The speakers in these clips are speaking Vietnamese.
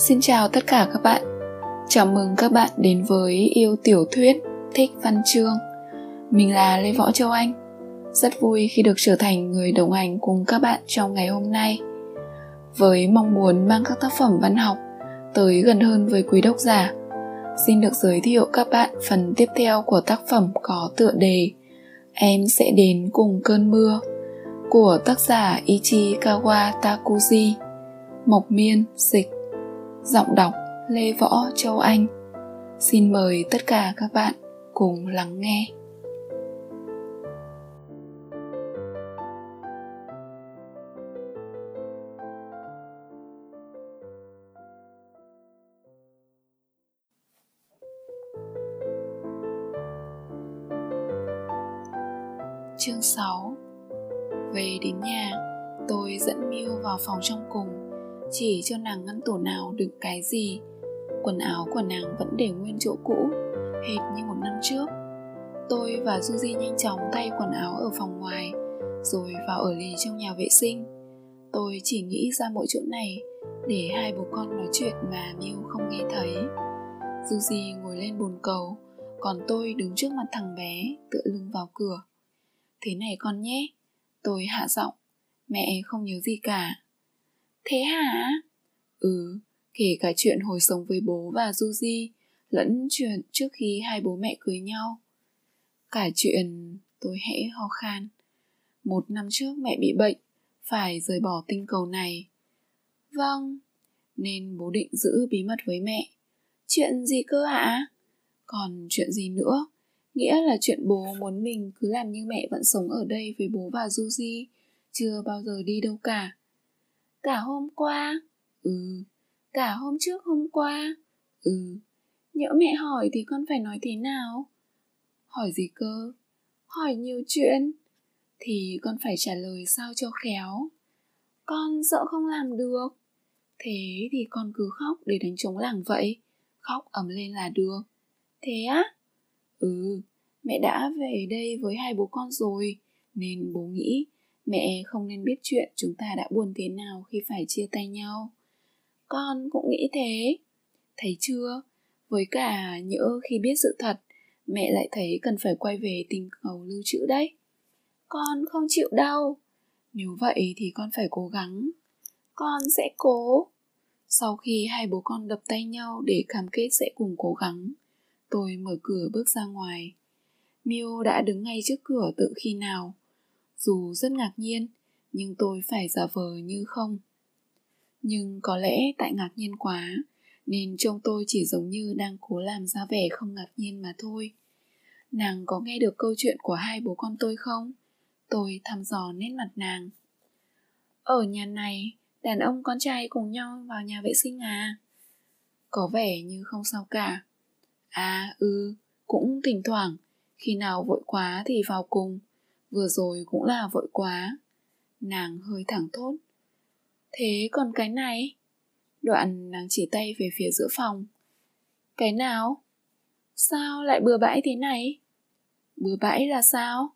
Xin chào tất cả các bạn. Chào mừng các bạn đến với Yêu Tiểu Thuyết Thích Văn Chương. Mình là Lê Võ Châu Anh. Rất vui khi được trở thành người đồng hành cùng các bạn trong ngày hôm nay. Với mong muốn mang các tác phẩm văn học tới gần hơn với quý độc giả, Xin được giới thiệu các bạn phần tiếp theo của tác phẩm có tựa đề Em sẽ đến cùng cơn mưa của tác giả Ichikawa Takuji, Mộc Miên Dịch. Giọng đọc Lê Võ Châu Anh. Xin mời tất cả các bạn cùng lắng nghe. Chương 6 Về đến nhà, tôi dẫn Miu vào phòng trong cùng chỉ cho nàng ngăn tủ nào đựng cái gì. Quần áo của nàng vẫn để nguyên chỗ cũ, hệt như một năm trước. Tôi và Suzy nhanh chóng thay quần áo ở phòng ngoài, rồi vào ở lì trong nhà vệ sinh. Tôi chỉ nghĩ ra mỗi chỗ này để hai bố con nói chuyện mà Miu không nghe thấy. Suzy ngồi lên bồn cầu, còn tôi đứng trước mặt thằng bé tựa lưng vào cửa. Thế này con nhé. Tôi hạ giọng, mẹ không nhớ gì cả. Thế hả? Ừ, kể cả chuyện hồi sống với bố và Suzy, lẫn chuyện trước khi hai bố mẹ cưới nhau. Cả chuyện tôi hễ ho khan. Một năm trước mẹ bị bệnh, phải rời bỏ tinh cầu này. Vâng, nên bố định giữ bí mật với mẹ. Chuyện gì cơ ạ? Còn chuyện gì nữa? Nghĩa là chuyện bố muốn mình cứ làm như mẹ vẫn sống ở đây với bố và Suzy, chưa bao giờ đi đâu cả. Cả hôm qua? Ừ. Cả hôm trước hôm qua? Ừ. Nhỡ mẹ hỏi thì con phải nói thế nào? Hỏi gì cơ? Hỏi nhiều chuyện. Thì con phải trả lời sao cho khéo. Con sợ không làm được. Thế thì con cứ khóc để đánh trống làng vậy. Khóc ấm lên là được. Thế á? Ừ, mẹ đã về đây với hai bố con rồi, nên bố nghĩ mẹ không nên biết chuyện chúng ta đã buồn thế nào khi phải chia tay nhau. Con cũng nghĩ thế. Thấy chưa? Với cả nhỡ khi biết sự thật, mẹ lại thấy cần phải quay về tình cầu lưu trữ đấy. Con không chịu đâu nếu vậy thì con phải cố gắng. Con sẽ cố. Sau khi hai bố con đập tay nhau để cam kết sẽ cùng cố gắng, tôi mở cửa bước ra ngoài. Miu đã đứng ngay trước cửa tự khi nào dù rất ngạc nhiên, nhưng tôi phải giả vờ như không. Nhưng có lẽ tại ngạc nhiên quá, nên trông tôi chỉ giống như đang cố làm ra vẻ không ngạc nhiên mà thôi. Nàng có nghe được câu chuyện của hai bố con tôi không? Tôi thăm dò nét mặt nàng. Ở nhà này, đàn ông con trai cùng nhau vào nhà vệ sinh à? Có vẻ như không sao cả. À ừ cũng thỉnh thoảng, khi nào vội quá thì vào cùng vừa rồi cũng là vội quá. Nàng hơi thẳng thốt. Thế còn cái này? Đoạn nàng chỉ tay về phía giữa phòng. Cái nào? Sao lại bừa bãi thế này? Bừa bãi là sao?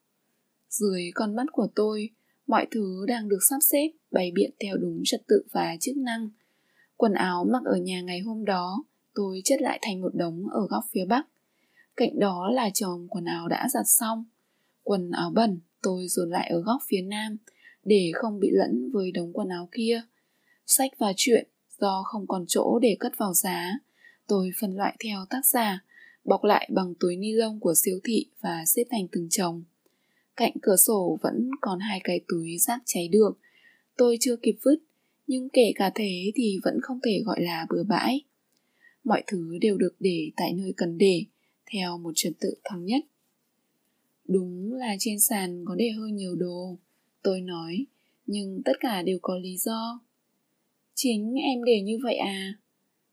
Dưới con mắt của tôi, mọi thứ đang được sắp xếp, bày biện theo đúng trật tự và chức năng. Quần áo mặc ở nhà ngày hôm đó, tôi chất lại thành một đống ở góc phía bắc. Cạnh đó là chồng quần áo đã giặt xong quần áo bẩn, tôi dồn lại ở góc phía nam để không bị lẫn với đống quần áo kia. Sách và chuyện do không còn chỗ để cất vào giá, tôi phân loại theo tác giả, bọc lại bằng túi ni lông của siêu thị và xếp thành từng chồng. Cạnh cửa sổ vẫn còn hai cái túi rác cháy được, tôi chưa kịp vứt, nhưng kể cả thế thì vẫn không thể gọi là bừa bãi. Mọi thứ đều được để tại nơi cần để, theo một trật tự thống nhất. Đúng là trên sàn có để hơi nhiều đồ, Tôi nói, Nhưng tất cả đều có lý do. Chính em để như vậy à?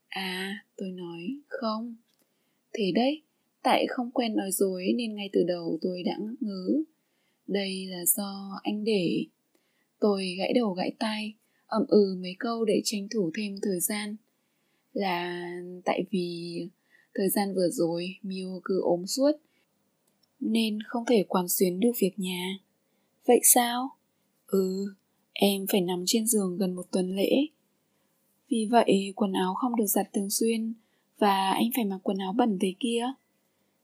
À tôi nói, Không. Thế đấy, Tại không quen nói dối nên ngay từ đầu tôi đã ngắc ngứ. Đây là do anh để. Tôi gãy đầu gãy tay ậm ừ mấy câu để tranh thủ thêm thời gian. Là tại vì Thời gian vừa rồi Miu cứ ốm suốt nên không thể quán xuyến được việc nhà. Vậy sao? Ừ, em phải nằm trên giường gần một tuần lễ. Vì vậy quần áo không được giặt thường xuyên và anh phải mặc quần áo bẩn thế kia.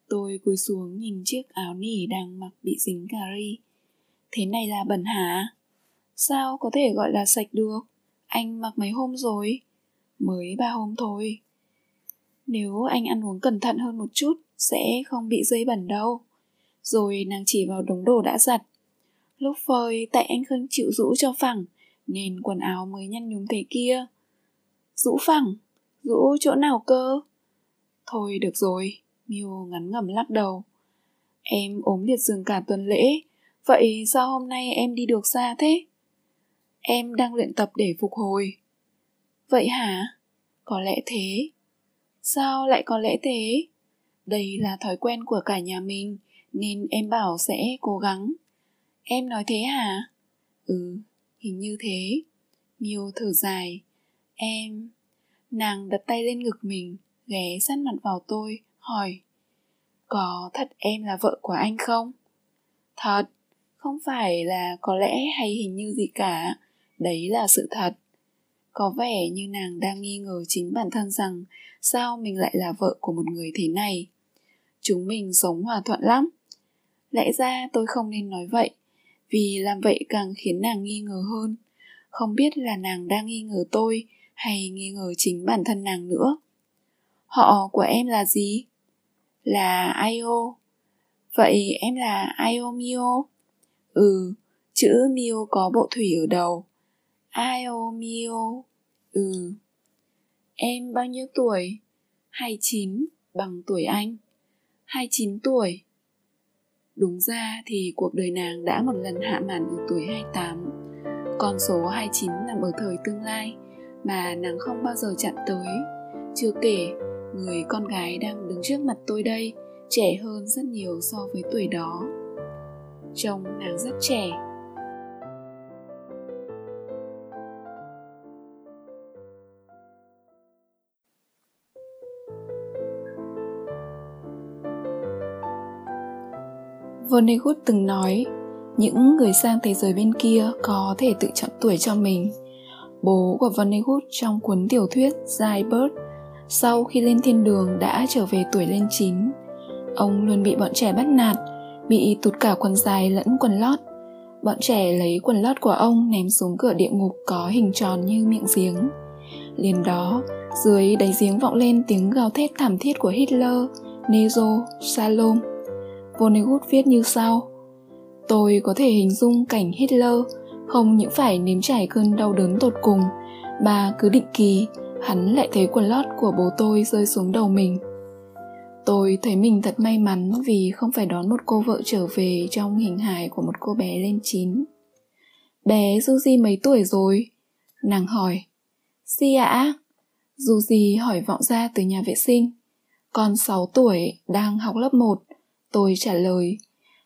Tôi cúi xuống nhìn chiếc áo nỉ đang mặc bị dính cà ri. Thế này là bẩn hả? Sao có thể gọi là sạch được? Anh mặc mấy hôm rồi? Mới ba hôm thôi. Nếu anh ăn uống cẩn thận hơn một chút, sẽ không bị dây bẩn đâu. Rồi nàng chỉ vào đống đồ đã giặt. Lúc phơi, tại anh không chịu rũ cho phẳng, nên quần áo mới nhăn nhúm thế kia. Rũ phẳng? Rũ chỗ nào cơ? Thôi được rồi, Miu ngắn ngẩm lắc đầu. Em ốm liệt giường cả tuần lễ, vậy sao hôm nay em đi được xa thế? Em đang luyện tập để phục hồi. Vậy hả? Có lẽ thế. Sao lại có lẽ thế? Đây là thói quen của cả nhà mình, nên em bảo sẽ cố gắng. Em nói thế hả? Ừ, hình như thế. Miu thở dài. Em... Nàng đặt tay lên ngực mình, ghé sát mặt vào tôi, hỏi Có thật em là vợ của anh không? Thật, không phải là có lẽ hay hình như gì cả, đấy là sự thật. Có vẻ như nàng đang nghi ngờ chính bản thân rằng sao mình lại là vợ của một người thế này. Chúng mình sống hòa thuận lắm. Lẽ ra tôi không nên nói vậy, vì làm vậy càng khiến nàng nghi ngờ hơn. Không biết là nàng đang nghi ngờ tôi hay nghi ngờ chính bản thân nàng nữa. Họ của em là gì? Là Io. Vậy em là Io Mio? Ừ, chữ Mio có bộ thủy ở đầu. Io Mio. Ừ. Em bao nhiêu tuổi? 29, bằng tuổi anh. 29 tuổi. Đúng ra thì cuộc đời nàng đã một lần hạ màn ở tuổi 28. Con số 29 nằm ở thời tương lai mà nàng không bao giờ chạm tới. Chưa kể, người con gái đang đứng trước mặt tôi đây trẻ hơn rất nhiều so với tuổi đó. Trông nàng rất trẻ, Vonnegut từng nói, những người sang thế giới bên kia có thể tự chọn tuổi cho mình. Bố của Vonnegut trong cuốn tiểu thuyết Dài Bird sau khi lên thiên đường đã trở về tuổi lên chín. Ông luôn bị bọn trẻ bắt nạt, bị tụt cả quần dài lẫn quần lót. Bọn trẻ lấy quần lót của ông ném xuống cửa địa ngục có hình tròn như miệng giếng. Liền đó, dưới đáy giếng vọng lên tiếng gào thét thảm thiết của Hitler, Nezo, Salom Vonnegut viết như sau. Tôi có thể hình dung cảnh Hitler không những phải nếm trải cơn đau đớn tột cùng, mà cứ định kỳ, hắn lại thấy quần lót của bố tôi rơi xuống đầu mình. Tôi thấy mình thật may mắn vì không phải đón một cô vợ trở về trong hình hài của một cô bé lên chín. Bé Suzy mấy tuổi rồi? Nàng hỏi. Si ạ. Suzy hỏi vọng ra từ nhà vệ sinh. Con 6 tuổi đang học lớp 1 Tôi trả lời,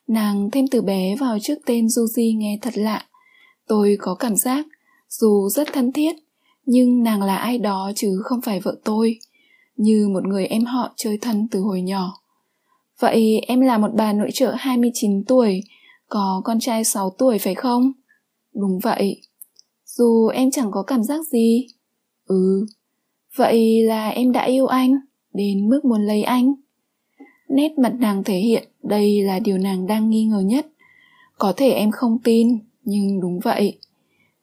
nàng thêm từ bé vào trước tên Yuji nghe thật lạ. Tôi có cảm giác, dù rất thân thiết, nhưng nàng là ai đó chứ không phải vợ tôi, như một người em họ chơi thân từ hồi nhỏ. Vậy em là một bà nội trợ 29 tuổi, có con trai 6 tuổi phải không? Đúng vậy. Dù em chẳng có cảm giác gì. Ừ. Vậy là em đã yêu anh, đến mức muốn lấy anh. Nét mặt nàng thể hiện đây là điều nàng đang nghi ngờ nhất. Có thể em không tin, nhưng đúng vậy.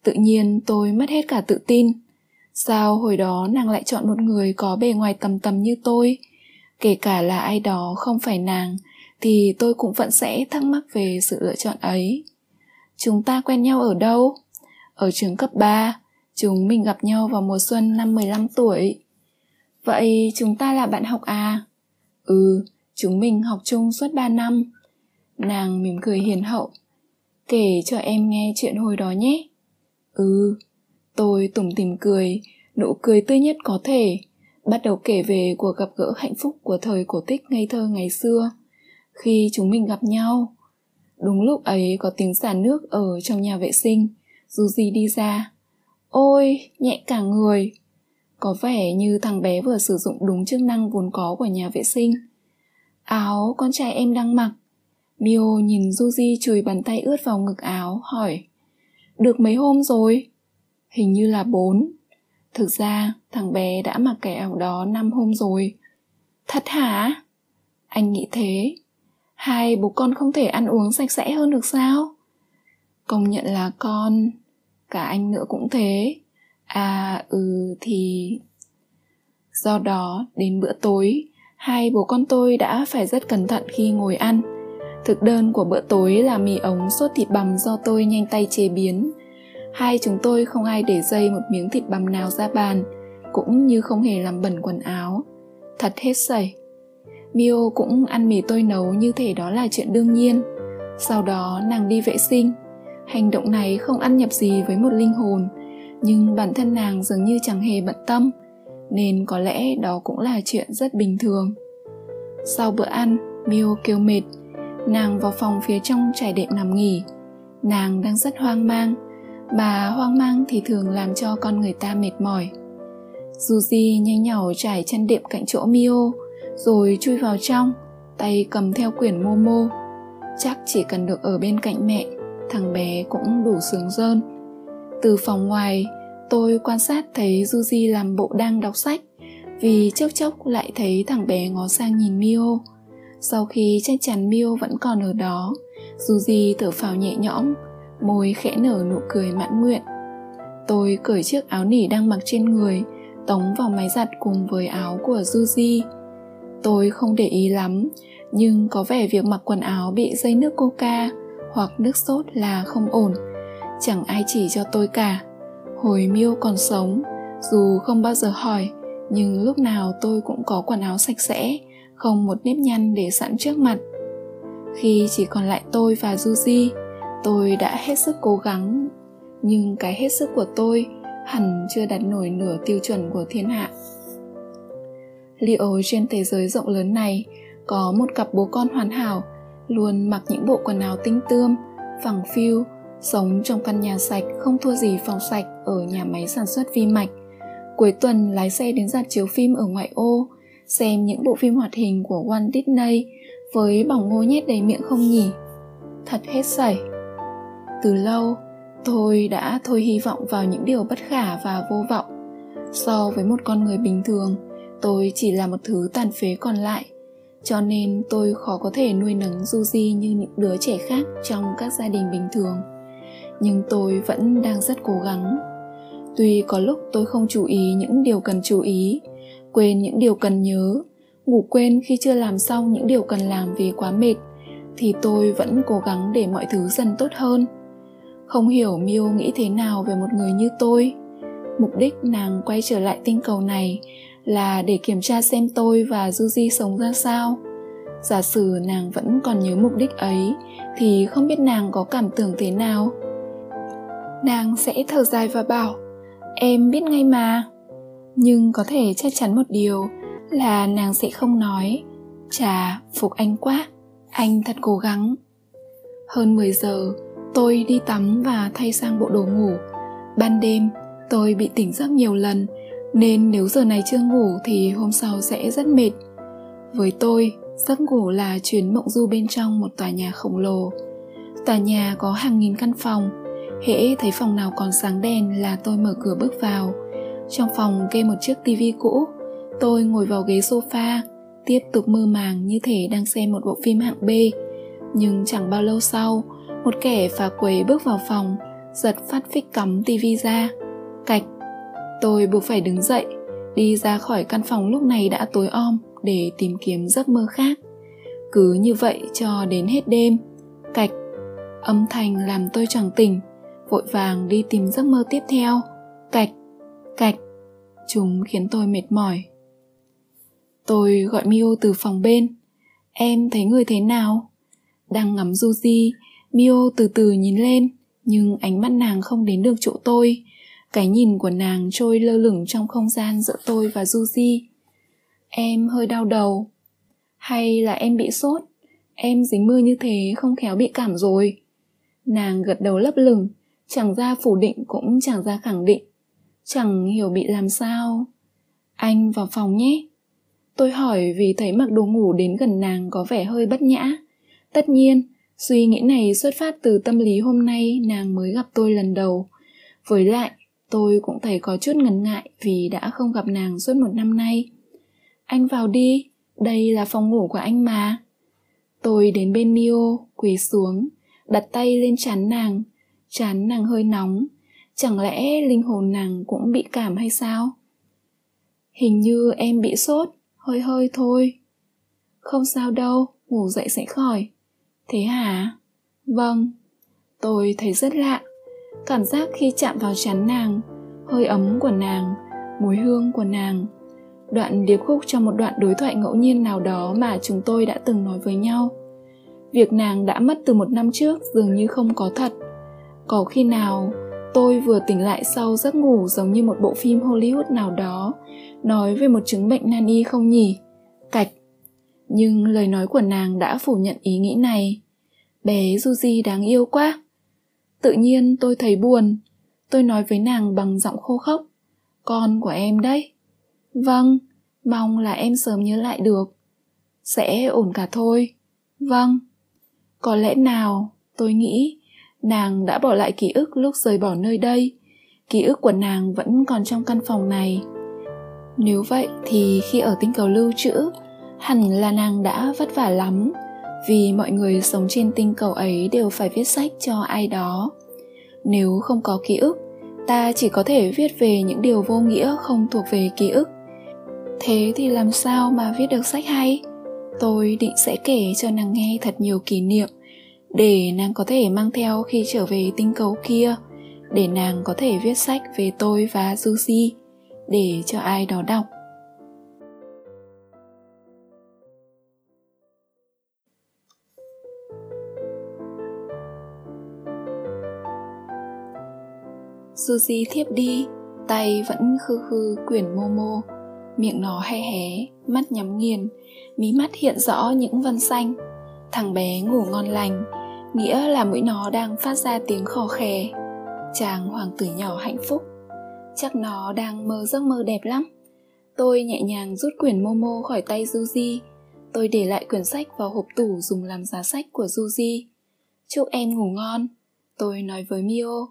Tự nhiên tôi mất hết cả tự tin. Sao hồi đó nàng lại chọn một người có bề ngoài tầm tầm như tôi? Kể cả là ai đó không phải nàng, thì tôi cũng vẫn sẽ thắc mắc về sự lựa chọn ấy. Chúng ta quen nhau ở đâu? Ở trường cấp 3, chúng mình gặp nhau vào mùa xuân năm 15 tuổi. Vậy chúng ta là bạn học à? Ừ, Chúng mình học chung suốt 3 năm. Nàng mỉm cười hiền hậu. Kể cho em nghe chuyện hồi đó nhé. Ừ, tôi tủm tỉm cười, nụ cười tươi nhất có thể. Bắt đầu kể về cuộc gặp gỡ hạnh phúc của thời cổ tích ngây thơ ngày xưa. Khi chúng mình gặp nhau. Đúng lúc ấy có tiếng xả nước ở trong nhà vệ sinh. Dù gì đi ra. Ôi, nhẹ cả người. Có vẻ như thằng bé vừa sử dụng đúng chức năng vốn có của nhà vệ sinh Áo con trai em đang mặc Mio nhìn Juji chùi bàn tay ướt vào ngực áo hỏi Được mấy hôm rồi? Hình như là bốn Thực ra, thằng bé đã mặc cái áo đó năm hôm rồi. Thật hả? Anh nghĩ thế. Hai bố con không thể ăn uống sạch sẽ hơn được sao? Công nhận là con. Cả anh nữa cũng thế. À, ừ thì... Do đó, đến bữa tối, hai bố con tôi đã phải rất cẩn thận khi ngồi ăn. Thực đơn của bữa tối là mì ống sốt thịt bằm do tôi nhanh tay chế biến. Hai chúng tôi không ai để dây một miếng thịt bằm nào ra bàn, cũng như không hề làm bẩn quần áo. Thật hết sẩy. Mio cũng ăn mì tôi nấu như thể đó là chuyện đương nhiên. Sau đó nàng đi vệ sinh. Hành động này không ăn nhập gì với một linh hồn, nhưng bản thân nàng dường như chẳng hề bận tâm, nên có lẽ đó cũng là chuyện rất bình thường. Sau bữa ăn, Mio kêu mệt, nàng vào phòng phía trong trải đệm nằm nghỉ. Nàng đang rất hoang mang, bà hoang mang thì thường làm cho con người ta mệt mỏi. Yuji nhanh nhỏ trải chân đệm cạnh chỗ Mio, rồi chui vào trong, tay cầm theo quyển Momo. Chắc chỉ cần được ở bên cạnh mẹ, thằng bé cũng đủ sướng rơn. Từ phòng ngoài, tôi quan sát thấy Juji làm bộ đang đọc sách, vì chốc chốc lại thấy thằng bé ngó sang nhìn Mio. Sau khi chắc chắn Mio vẫn còn ở đó, Juji thở phào nhẹ nhõm, môi khẽ nở nụ cười mãn nguyện. Tôi cởi chiếc áo nỉ đang mặc trên người, tống vào máy giặt cùng với áo của Juji. Tôi không để ý lắm, nhưng có vẻ việc mặc quần áo bị dây nước coca hoặc nước sốt là không ổn. Chẳng ai chỉ cho tôi cả. Hồi Miêu còn sống, dù không bao giờ hỏi, nhưng lúc nào tôi cũng có quần áo sạch sẽ, không một nếp nhăn để sẵn trước mặt. Khi chỉ còn lại tôi và Juji, tôi đã hết sức cố gắng, nhưng cái hết sức của tôi hẳn chưa đạt nổi nửa tiêu chuẩn của thiên hạ liệu trên thế giới rộng lớn này có một cặp bố con hoàn hảo luôn mặc những bộ quần áo tinh tươm phẳng phiu sống trong căn nhà sạch không thua gì phòng sạch ở nhà máy sản xuất vi mạch. Cuối tuần, lái xe đến dạp chiếu phim ở ngoại ô, xem những bộ phim hoạt hình của Walt Disney với bỏng ngô nhét đầy miệng không nhỉ thật hết sảy. Từ lâu, tôi đã thôi hy vọng vào những điều bất khả và vô vọng. So với một con người bình thường, tôi chỉ là một thứ tàn phế còn lại, cho nên tôi khó có thể nuôi nấng Juji như những đứa trẻ khác trong các gia đình bình thường. Nhưng tôi vẫn đang rất cố gắng. Tuy có lúc tôi không chú ý những điều cần chú ý, quên những điều cần nhớ, ngủ quên khi chưa làm xong những điều cần làm vì quá mệt, thì tôi vẫn cố gắng để mọi thứ dần tốt hơn. Không hiểu miêu nghĩ thế nào về một người như tôi. Mục đích nàng quay trở lại tinh cầu này là để kiểm tra xem tôi và Juji sống ra sao. Giả sử nàng vẫn còn nhớ mục đích ấy thì không biết nàng có cảm tưởng thế nào. Nàng sẽ thở dài và bảo, em biết ngay mà. Nhưng có thể chắc chắn một điều là nàng sẽ không nói, chà, phục anh quá, anh thật cố gắng. Hơn 10 giờ, tôi đi tắm và thay sang bộ đồ ngủ. Ban đêm, tôi bị tỉnh giấc nhiều lần nên nếu giờ này chưa ngủ thì hôm sau sẽ rất mệt với tôi giấc ngủ là chuyến mộng du bên trong một tòa nhà khổng lồ tòa nhà có hàng nghìn căn phòng hễ thấy phòng nào còn sáng đèn là tôi mở cửa bước vào. Trong phòng kê một chiếc tivi cũ, tôi ngồi vào ghế sofa, tiếp tục mơ màng như thể đang xem một bộ phim hạng b. Nhưng chẳng bao lâu sau, một kẻ phá quấy bước vào phòng, giật phát phích cắm tivi ra. Cạch, tôi buộc phải đứng dậy, đi ra khỏi căn phòng lúc này đã tối om để tìm kiếm giấc mơ khác. Cứ như vậy cho đến hết đêm. Cạch, âm thanh làm tôi chẳng tỉnh vội vàng đi tìm giấc mơ tiếp theo cạch cạch chúng khiến tôi mệt mỏi tôi gọi mio từ phòng bên em thấy người thế nào đang ngắm Juji, Mio từ từ nhìn lên, nhưng ánh mắt nàng không đến được chỗ tôi. Cái nhìn của nàng trôi lơ lửng trong không gian giữa tôi và Juji. Em hơi đau đầu. Hay là em bị sốt? Em dính mưa như thế không khéo bị cảm rồi. Nàng gật đầu lấp lửng, chẳng ra phủ định cũng chẳng ra khẳng định. Chẳng hiểu bị làm sao. Anh vào phòng nhé. Tôi hỏi vì thấy mặc đồ ngủ đến gần nàng có vẻ hơi bất nhã. Tất nhiên, suy nghĩ này xuất phát từ tâm lý hôm nay nàng mới gặp tôi lần đầu. Với lại, Tôi cũng thấy có chút ngần ngại vì đã không gặp nàng suốt một năm nay. Anh vào đi, đây là phòng ngủ của anh mà. Tôi đến bên Mio, quỳ xuống, đặt tay lên chán nàng. Chán nàng hơi nóng, chẳng lẽ linh hồn nàng cũng bị cảm hay sao? Hình như em bị sốt, hơi hơi thôi. Không sao đâu, ngủ dậy sẽ khỏi. Thế hả? Vâng. Tôi thấy rất lạ. Cảm giác khi chạm vào chán nàng, hơi ấm của nàng, mùi hương của nàng. Đoạn điệp khúc trong một đoạn đối thoại ngẫu nhiên nào đó mà chúng tôi đã từng nói với nhau. Việc nàng đã mất từ một năm trước dường như không có thật. Có khi nào tôi vừa tỉnh lại sau giấc ngủ giống như một bộ phim Hollywood nào đó nói về một chứng bệnh nan y không nhỉ? Cạch. Nhưng lời nói của nàng đã phủ nhận ý nghĩ này. Bé Yuji đáng yêu quá. Tự nhiên tôi thấy buồn. Tôi nói với nàng bằng giọng khô khốc. Con của em đấy. Vâng, mong là em sớm nhớ lại được. Sẽ ổn cả thôi. Vâng. Có lẽ nào, tôi nghĩ, nàng đã bỏ lại ký ức lúc rời bỏ nơi đây. Ký ức của nàng vẫn còn trong căn phòng này. Nếu vậy thì khi ở tinh cầu lưu trữ, hẳn là nàng đã vất vả lắm vì mọi người sống trên tinh cầu ấy đều phải viết sách cho ai đó nếu không có ký ức ta chỉ có thể viết về những điều vô nghĩa không thuộc về ký ức thế thì làm sao mà viết được sách hay tôi định sẽ kể cho nàng nghe thật nhiều kỷ niệm để nàng có thể mang theo khi trở về tinh cầu kia. Để nàng có thể viết sách về tôi và Suzy. Để cho ai đó đọc. Suzy thiếp đi, tay vẫn khư khư quyển Momo, miệng nó hay hé, mắt nhắm nghiền, mí mắt hiện rõ những vân xanh. Thằng bé ngủ ngon lành, nghĩa là mũi nó đang phát ra tiếng khò khè. Chàng hoàng tử nhỏ hạnh phúc, chắc nó đang mơ giấc mơ đẹp lắm. Tôi nhẹ nhàng rút quyển Momo khỏi tay Yuji. Tôi để lại quyển sách vào hộp tủ dùng làm giá sách của Yuji. Chúc em ngủ ngon, tôi nói với Mio.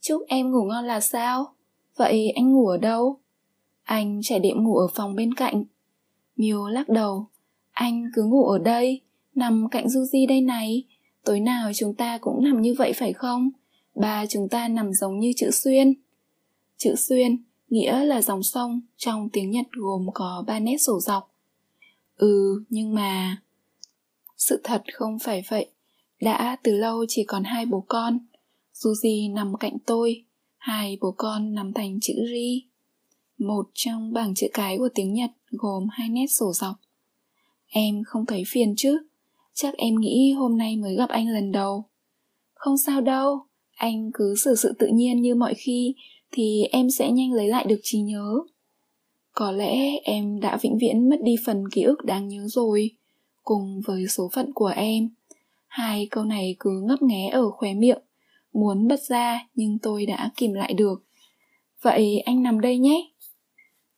Chúc em ngủ ngon là sao? Vậy anh ngủ ở đâu? Anh trải đệm ngủ ở phòng bên cạnh. mio lắc đầu. Anh cứ ngủ ở đây, nằm cạnh Suzy đây này. Tối nào chúng ta cũng nằm như vậy phải không? Ba chúng ta nằm giống như chữ xuyên. Chữ xuyên nghĩa là dòng sông trong tiếng Nhật gồm có ba nét sổ dọc. Ừ, nhưng mà... Sự thật không phải vậy. Đã từ lâu chỉ còn hai bố con. dù gì nằm cạnh tôi, hai bố con nằm thành chữ ri. Một trong bảng chữ cái của tiếng Nhật gồm hai nét sổ dọc. Em không thấy phiền chứ? Chắc em nghĩ hôm nay mới gặp anh lần đầu. Không sao đâu, anh cứ xử sự tự nhiên như mọi khi thì em sẽ nhanh lấy lại được trí nhớ. Có lẽ em đã vĩnh viễn mất đi phần ký ức đáng nhớ rồi, cùng với số phận của em. Hai câu này cứ ngấp nghé ở khóe miệng muốn bật ra nhưng tôi đã kìm lại được. Vậy anh nằm đây nhé.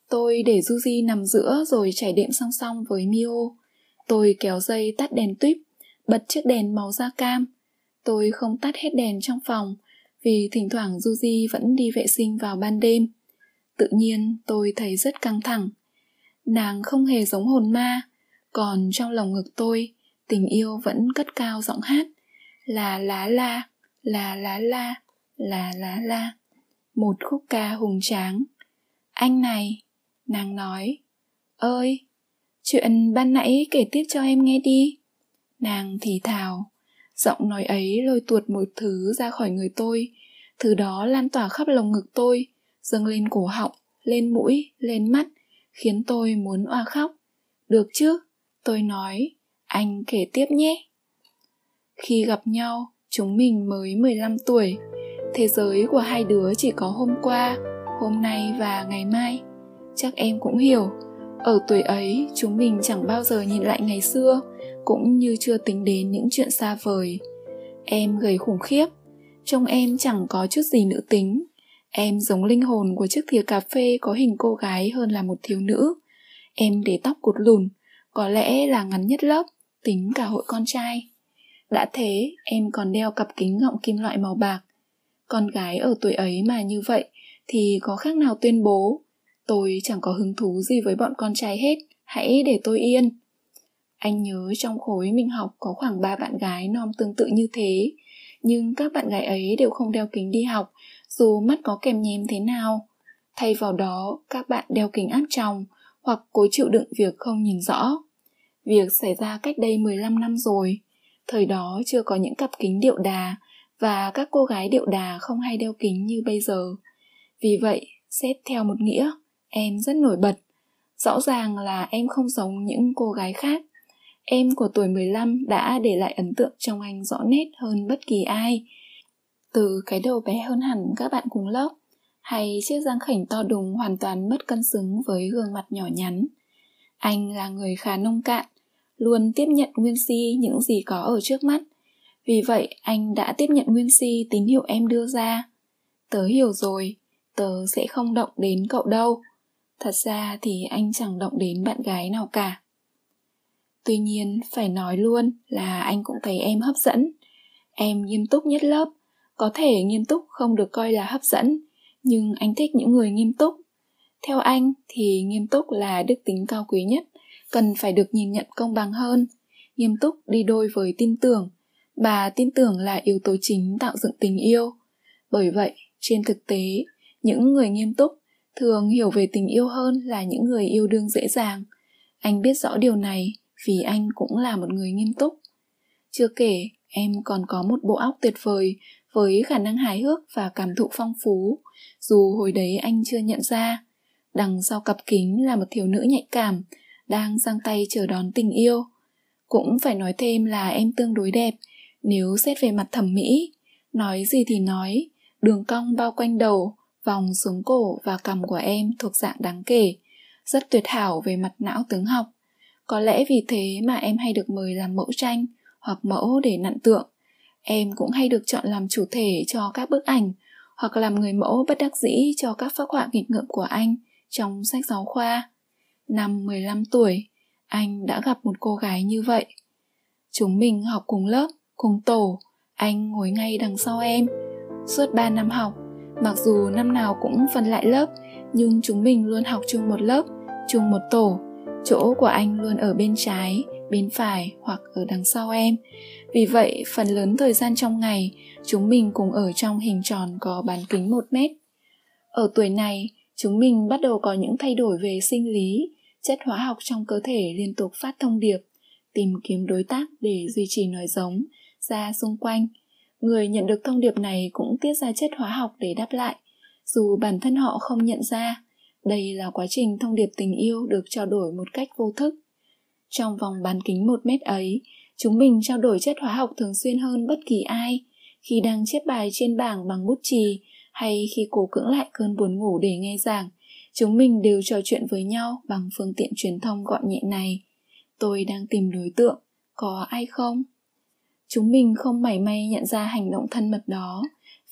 Tôi để Yuji nằm giữa rồi trải đệm song song với Mio. Tôi kéo dây tắt đèn tuyếp, bật chiếc đèn màu da cam. Tôi không tắt hết đèn trong phòng vì thỉnh thoảng Yuji vẫn đi vệ sinh vào ban đêm. Tự nhiên tôi thấy rất căng thẳng. Nàng không hề giống hồn ma, còn trong lòng ngực tôi, tình yêu vẫn cất cao giọng hát là lá la là lá la, là lá la. Một khúc ca hùng tráng. Anh này, nàng nói, ơi, chuyện ban nãy kể tiếp cho em nghe đi. Nàng thì thào, giọng nói ấy lôi tuột một thứ ra khỏi người tôi, thứ đó lan tỏa khắp lồng ngực tôi, dâng lên cổ họng, lên mũi, lên mắt, khiến tôi muốn oa khóc. Được chứ? Tôi nói, anh kể tiếp nhé. Khi gặp nhau, Chúng mình mới 15 tuổi, thế giới của hai đứa chỉ có hôm qua, hôm nay và ngày mai. Chắc em cũng hiểu, ở tuổi ấy chúng mình chẳng bao giờ nhìn lại ngày xưa, cũng như chưa tính đến những chuyện xa vời. Em gầy khủng khiếp, trông em chẳng có chút gì nữ tính. Em giống linh hồn của chiếc thìa cà phê có hình cô gái hơn là một thiếu nữ. Em để tóc cột lùn, có lẽ là ngắn nhất lớp, tính cả hội con trai. Đã thế, em còn đeo cặp kính gọng kim loại màu bạc. Con gái ở tuổi ấy mà như vậy thì có khác nào tuyên bố tôi chẳng có hứng thú gì với bọn con trai hết, hãy để tôi yên. Anh nhớ trong khối mình học có khoảng ba bạn gái non tương tự như thế, nhưng các bạn gái ấy đều không đeo kính đi học, dù mắt có kèm nhem thế nào. Thay vào đó, các bạn đeo kính áp tròng hoặc cố chịu đựng việc không nhìn rõ. Việc xảy ra cách đây 15 năm rồi. Thời đó chưa có những cặp kính điệu đà và các cô gái điệu đà không hay đeo kính như bây giờ. Vì vậy, xét theo một nghĩa em rất nổi bật rõ ràng là em không giống những cô gái khác em của tuổi 15 đã để lại ấn tượng trong anh rõ nét hơn bất kỳ ai. Từ cái đầu bé hơn hẳn các bạn cùng lớp, hay chiếc răng khảnh to đùng hoàn toàn mất cân xứng với gương mặt nhỏ nhắn. Anh là người khá nông cạn, luôn tiếp nhận nguyên si những gì có ở trước mắt. Vì vậy, anh đã tiếp nhận nguyên si tín hiệu em đưa ra. Tớ hiểu rồi, tớ sẽ không động đến cậu đâu. Thật ra thì anh chẳng động đến bạn gái nào cả. Tuy nhiên, phải nói luôn là anh cũng thấy em hấp dẫn. Em nghiêm túc nhất lớp, có thể nghiêm túc không được coi là hấp dẫn, nhưng anh thích những người nghiêm túc. Theo anh thì nghiêm túc là đức tính cao quý nhất, cần phải được nhìn nhận công bằng hơn. Nghiêm túc đi đôi với tin tưởng, và tin tưởng là yếu tố chính tạo dựng tình yêu. Bởi vậy, trên thực tế, những người nghiêm túc thường hiểu về tình yêu hơn là những người yêu đương dễ dàng. Anh biết rõ điều này vì anh cũng là một người nghiêm túc. Chưa kể, em còn có một bộ óc tuyệt vời với khả năng hài hước và cảm thụ phong phú, dù hồi đấy anh chưa nhận ra. Đằng sau cặp kính là một thiếu nữ nhạy cảm, đang giang tay chờ đón tình yêu. Cũng phải nói thêm là em tương đối đẹp, nếu xét về mặt thẩm mỹ. Nói gì thì nói, đường cong bao quanh đầu, vòng xuống cổ và cằm của em thuộc dạng đáng kể, rất tuyệt hảo về mặt não tướng học. Có lẽ vì thế mà em hay được mời làm mẫu tranh hoặc mẫu để nặn tượng. Em cũng hay được chọn làm chủ thể cho các bức ảnh hoặc làm người mẫu bất đắc dĩ cho các phác họa nghịch ngợm của anh trong sách giáo khoa. Năm 15 tuổi, anh đã gặp một cô gái như vậy. Chúng mình học cùng lớp, cùng tổ, anh ngồi ngay đằng sau em. Suốt 3 năm học, mặc dù năm nào cũng phân lại lớp, nhưng chúng mình luôn học chung một lớp, chung một tổ. Chỗ của anh luôn ở bên trái bên phải hoặc ở đằng sau em. Vì vậy phần lớn thời gian trong ngày chúng mình cùng ở trong hình tròn có bán kính một mét. Ở tuổi này chúng mình bắt đầu có những thay đổi về sinh lý chất hóa học trong cơ thể liên tục phát thông điệp tìm kiếm đối tác để duy trì nòi giống ra xung quanh người nhận được thông điệp này cũng tiết ra chất hóa học để đáp lại dù bản thân họ không nhận ra đây là quá trình thông điệp tình yêu được trao đổi một cách vô thức. Trong vòng bán kính một mét ấy, chúng mình trao đổi chất hóa học thường xuyên hơn bất kỳ ai khi đang chép bài trên bảng bằng bút chì hay khi cố cưỡng lại cơn buồn ngủ để nghe giảng. Chúng mình đều trò chuyện với nhau bằng phương tiện truyền thông gọn nhẹ này. Tôi đang tìm đối tượng, có ai không? Chúng mình không mảy may nhận ra hành động thân mật đó,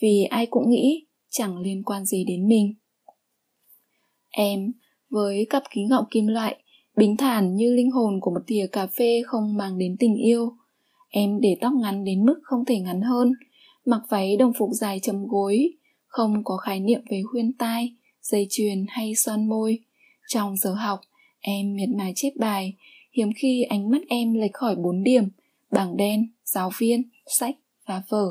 vì ai cũng nghĩ chẳng liên quan gì đến mình. Em, với cặp kính gọng kim loại, bình thản như linh hồn của một thìa cà phê không mang đến tình yêu. Em để tóc ngắn đến mức không thể ngắn hơn, mặc váy đồng phục dài chấm gối, không có khái niệm về khuyên tai, dây chuyền hay son môi. Trong giờ học, em miệt mài chép bài, hiếm khi ánh mắt em lệch khỏi bốn điểm, bảng đen, giáo viên, sách và vở.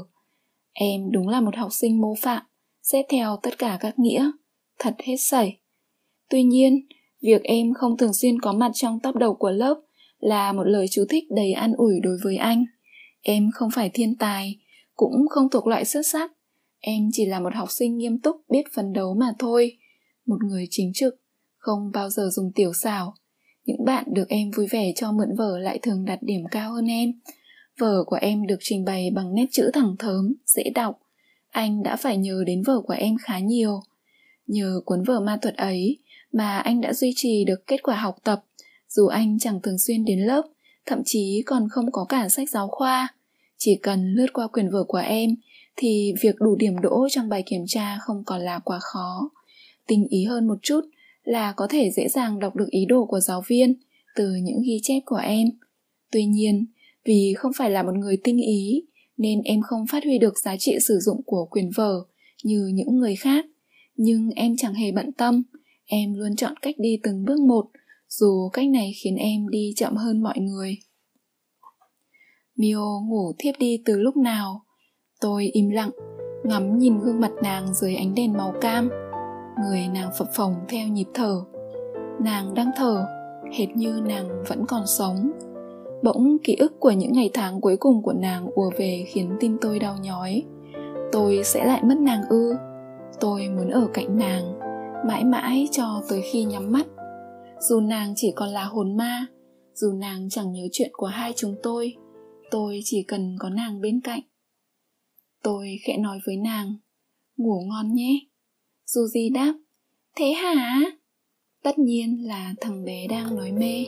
Em đúng là một học sinh mô phạm, xét theo tất cả các nghĩa, thật hết sảy. Tuy nhiên, việc em không thường xuyên có mặt trong top đầu của lớp là một lời chú thích đầy an ủi đối với anh. Em không phải thiên tài, cũng không thuộc loại xuất sắc. Em chỉ là một học sinh nghiêm túc biết phấn đấu mà thôi. Một người chính trực, không bao giờ dùng tiểu xảo. Những bạn được em vui vẻ cho mượn vở lại thường đặt điểm cao hơn em. Vở của em được trình bày bằng nét chữ thẳng thớm, dễ đọc. Anh đã phải nhờ đến vở của em khá nhiều. Nhờ cuốn vở ma thuật ấy, mà anh đã duy trì được kết quả học tập dù anh chẳng thường xuyên đến lớp thậm chí còn không có cả sách giáo khoa chỉ cần lướt qua quyển vở của em thì việc đủ điểm đỗ trong bài kiểm tra không còn là quá khó tinh ý hơn một chút là có thể dễ dàng đọc được ý đồ của giáo viên từ những ghi chép của em tuy nhiên vì không phải là một người tinh ý, nên em không phát huy được giá trị sử dụng của quyền vở như những người khác. Nhưng em chẳng hề bận tâm, em luôn chọn cách đi từng bước một, dù cách này khiến em đi chậm hơn mọi người. Mio ngủ thiếp đi từ lúc nào. Tôi im lặng, ngắm nhìn gương mặt nàng dưới ánh đèn màu cam. Người nàng phập phồng theo nhịp thở. Nàng đang thở, hệt như nàng vẫn còn sống bỗng ký ức của những ngày tháng cuối cùng của nàng ùa về khiến tim tôi đau nhói. Tôi sẽ lại mất nàng ư. Tôi muốn ở cạnh nàng, mãi mãi cho tới khi nhắm mắt. Dù nàng chỉ còn là hồn ma, dù nàng chẳng nhớ chuyện của hai chúng tôi tôi chỉ cần có nàng bên cạnh. Tôi khẽ nói với nàng, ngủ ngon nhé. Dù gì đáp, thế hả? Tất nhiên là thằng bé đang nói mê.